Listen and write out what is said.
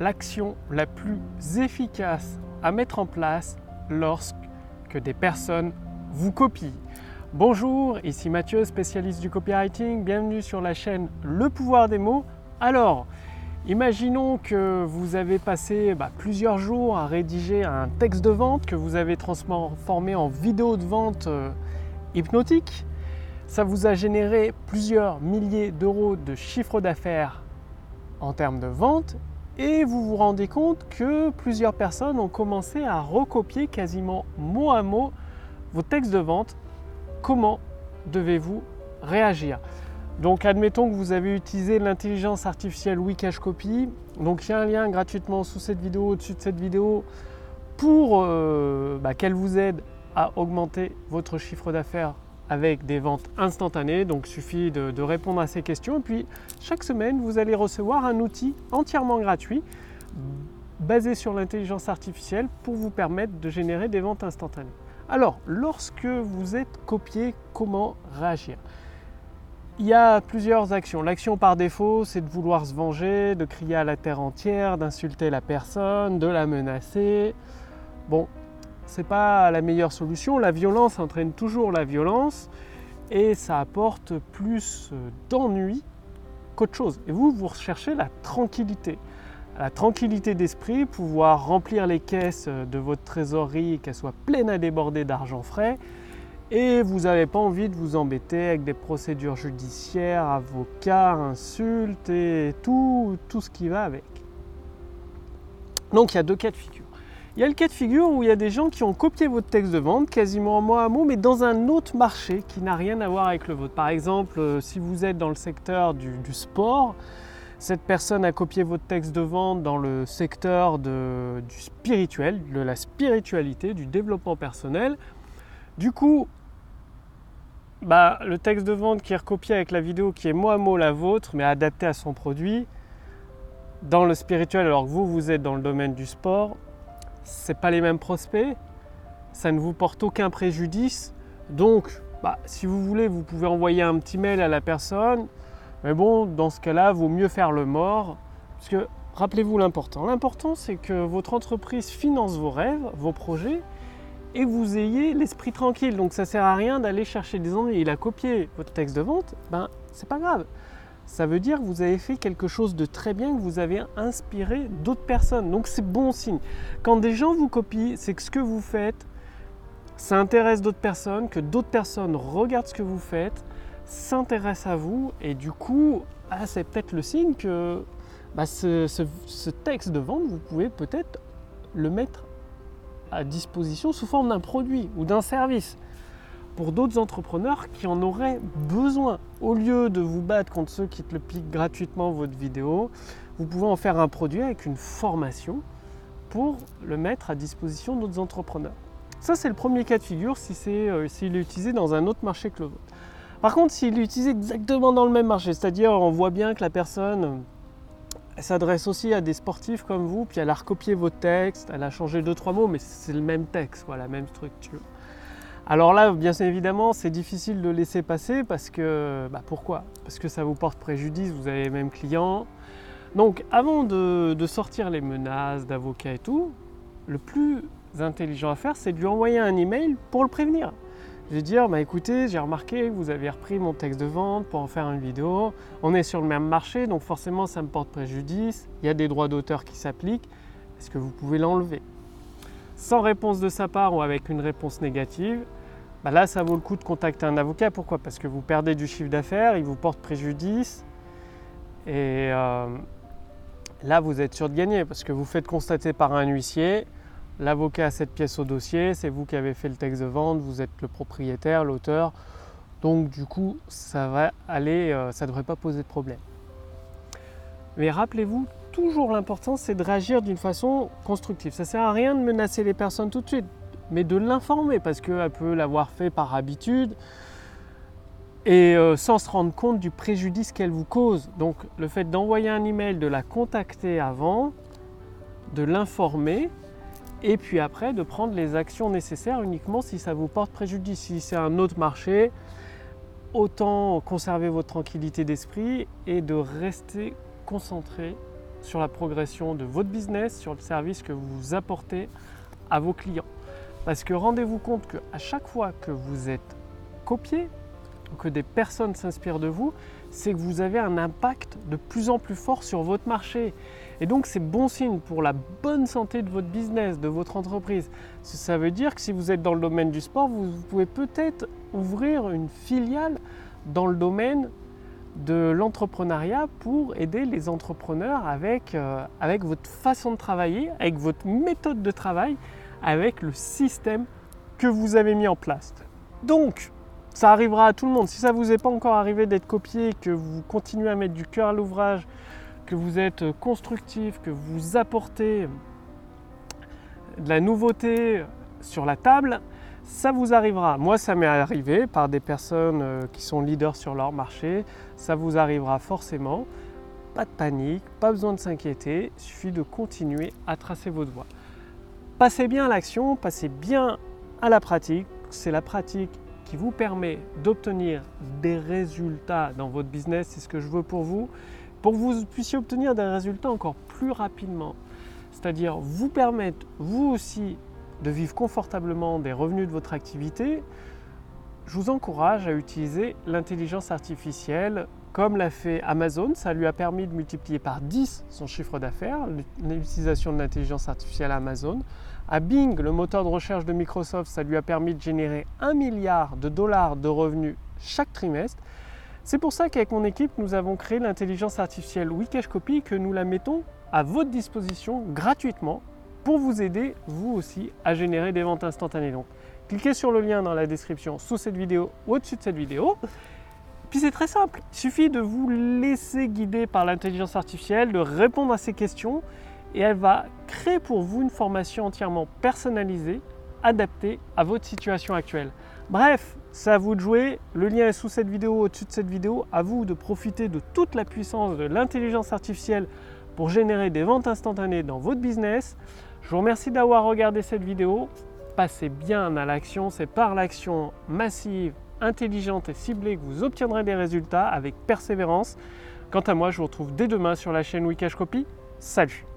l'action la plus efficace à mettre en place lorsque des personnes vous copient. Bonjour, ici Mathieu, spécialiste du copywriting. Bienvenue sur la chaîne Le pouvoir des mots. Alors, imaginons que vous avez passé bah, plusieurs jours à rédiger un texte de vente que vous avez transformé en vidéo de vente euh, hypnotique. Ça vous a généré plusieurs milliers d'euros de chiffre d'affaires en termes de vente et vous vous rendez compte que plusieurs personnes ont commencé à recopier quasiment mot à mot vos textes de vente. Comment devez-vous réagir? Donc admettons que vous avez utilisé l'intelligence artificielle Wikash Copy. Donc il y a un lien gratuitement sous cette vidéo, au-dessus de cette vidéo, pour euh, bah, qu'elle vous aide à augmenter votre chiffre d'affaires avec des ventes instantanées. Donc suffit de, répondre à ces questions. Et puis chaque semaine, vous allez recevoir un outil entièrement gratuit basé sur l'intelligence artificielle pour vous permettre de générer des ventes instantanées. Alors, lorsque vous êtes copié, comment réagir? Il y a plusieurs actions. L'action par défaut, c'est de vouloir se venger, de crier à la terre entière, d'insulter la personne, de la menacer. Bon, c'est pas la meilleure solution. La violence entraîne toujours la violence et ça apporte plus d'ennui qu'autre chose. Et vous, vous recherchez la tranquillité. La tranquillité d'esprit, pouvoir remplir les caisses de votre trésorerie, qu'elles soient pleines à déborder d'argent frais, et vous n'avez pas envie de vous embêter avec des procédures judiciaires, avocats, insultes et tout, tout ce qui va avec. Donc il y a deux cas de figure. Il y a le cas de figure où il y a des gens qui ont copié votre texte de vente quasiment mot à mot, mais dans un autre marché qui n'a rien à voir avec le vôtre. Par exemple, euh, si vous êtes dans le secteur du, sport, cette personne a copié votre texte de vente dans le secteur du spirituel, de la spiritualité, du développement personnel. Du coup, bah, le texte de vente qui est recopié avec la vidéo qui est mot à mot la vôtre, mais adapté à son produit, dans le spirituel, alors que vous, vous êtes dans le domaine du sport, c'est pas les mêmes prospects, ça ne vous porte aucun préjudice. Donc, bah, si vous voulez, vous pouvez envoyer un petit mail à la personne. Mais bon, dans ce cas-là, vaut mieux faire le mort. Parce que rappelez-vous l'important. L'important, c'est que votre entreprise finance vos rêves, vos projets, et vous ayez l'esprit tranquille. Donc ça sert à rien d'aller chercher des ennuis. Il a copié votre texte de vente, ben c'est pas grave ça veut dire que vous avez fait quelque chose de très bien, que vous avez inspiré d'autres personnes. Donc c'est bon signe. Quand des gens vous copient, c'est que ce que vous faites, ça intéresse d'autres personnes, que d'autres personnes regardent ce que vous faites, s'intéressent à vous, et du coup, ah, c'est peut-être le signe que bah, ce texte de vente, vous pouvez peut-être le mettre à disposition sous forme d'un produit ou d'un service pour d'autres entrepreneurs qui en auraient besoin. Au lieu de vous battre contre ceux qui te le piquent gratuitement votre vidéo, vous pouvez en faire un produit avec une formation pour le mettre à disposition d'autres entrepreneurs. Ça, c'est le premier cas de figure si c'est euh, s'il est utilisé dans un autre marché que le vôtre. Par contre, s'il est utilisé exactement dans le même marché, c'est-à-dire on voit bien que la personne s'adresse aussi à des sportifs comme vous, puis elle a recopié votre texte, elle a changé deux trois mots, mais c'est le même texte, la même structure. Alors là, bien évidemment, c'est difficile de laisser passer parce que, bah pourquoi? Parce que ça vous porte préjudice, vous avez les mêmes clients. Donc avant de, sortir les menaces d'avocats et tout, le plus intelligent à faire, c'est de lui envoyer un email pour le prévenir. Je vais dire, bah écoutez, j'ai remarqué que vous avez repris mon texte de vente pour en faire une vidéo. On est sur le même marché, donc forcément ça me porte préjudice. Il y a des droits d'auteur qui s'appliquent. Est-ce que vous pouvez l'enlever? Sans réponse de sa part ou avec une réponse négative, bah là, ça vaut le coup de contacter un avocat. Pourquoi? Parce que vous perdez du chiffre d'affaires, il vous porte préjudice. Et euh, là, vous êtes sûr de gagner parce que vous faites constater par un huissier, l'avocat a cette pièce au dossier, c'est vous qui avez fait le texte de vente, vous êtes le propriétaire, l'auteur. Donc du coup, ça va aller, euh, ça ne devrait pas poser de problème. Mais rappelez-vous, toujours l'important, c'est de réagir d'une façon constructive. Ça ne sert à rien de menacer les personnes tout de suite mais de l'informer parce qu'elle peut l'avoir fait par habitude et euh, sans se rendre compte du préjudice qu'elle vous cause. Donc le fait d'envoyer un email, de la contacter avant, de l'informer et puis après de prendre les actions nécessaires uniquement si ça vous porte préjudice. Si c'est un autre marché, autant conserver votre tranquillité d'esprit et de rester concentré sur la progression de votre business, sur le service que vous apportez à vos clients. Parce que rendez-vous compte qu'à chaque fois que vous êtes copié, que des personnes s'inspirent de vous, c'est que vous avez un impact de plus en plus fort sur votre marché. Et donc c'est bon signe pour la bonne santé de votre business, de votre entreprise. Ça veut dire que si vous êtes dans le domaine du sport, vous pouvez peut-être ouvrir une filiale dans le domaine de l'entrepreneuriat pour aider les entrepreneurs avec, euh, avec votre façon de travailler, avec votre méthode de travail, avec le système que vous avez mis en place. Donc, ça arrivera à tout le monde. Si ça ne vous est pas encore arrivé d'être copié, que vous continuez à mettre du cœur à l'ouvrage, que vous êtes constructif, que vous apportez de la nouveauté sur la table, ça vous arrivera. Moi, ça m'est arrivé par des personnes euh, qui sont leaders sur leur marché. Ça vous arrivera forcément. Pas de panique, pas besoin de s'inquiéter. Il suffit de continuer à tracer votre voie. Passez bien à l'action, passez bien à la pratique. C'est la pratique qui vous permet d'obtenir des résultats dans votre business. C'est ce que je veux pour vous. Pour que vous puissiez obtenir des résultats encore plus rapidement. C'est-à-dire vous permettre, vous aussi, de vivre confortablement des revenus de votre activité, je vous encourage à utiliser l'intelligence artificielle comme l'a fait Amazon. Ça lui a permis de multiplier par 10 son chiffre d'affaires, l'utilisation de l'intelligence artificielle Amazon. À Bing, le moteur de recherche de Microsoft, ça lui a permis de générer 1 milliard de dollars de revenus chaque trimestre. C'est pour ça qu'avec mon équipe, nous avons créé l'intelligence artificielle Wikash Copy que nous la mettons à votre disposition gratuitement pour vous aider, vous aussi, à générer des ventes instantanées. Donc, cliquez sur le lien dans la description sous cette vidéo ou au-dessus de cette vidéo. Puis c'est très simple, il suffit de vous laisser guider par l'intelligence artificielle, de répondre à ces questions et elle va créer pour vous une formation entièrement personnalisée, adaptée à votre situation actuelle. Bref, c'est à vous de jouer. Le lien est sous cette vidéo, au-dessus de cette vidéo. À vous de profiter de toute la puissance de l'intelligence artificielle pour générer des ventes instantanées dans votre business. Je vous remercie d'avoir regardé cette vidéo. Passez bien à l'action. C'est par l'action massive, intelligente et ciblée que vous obtiendrez des résultats avec persévérance. Quant à moi, je vous retrouve dès demain sur la chaîne Wikash Copy. Salut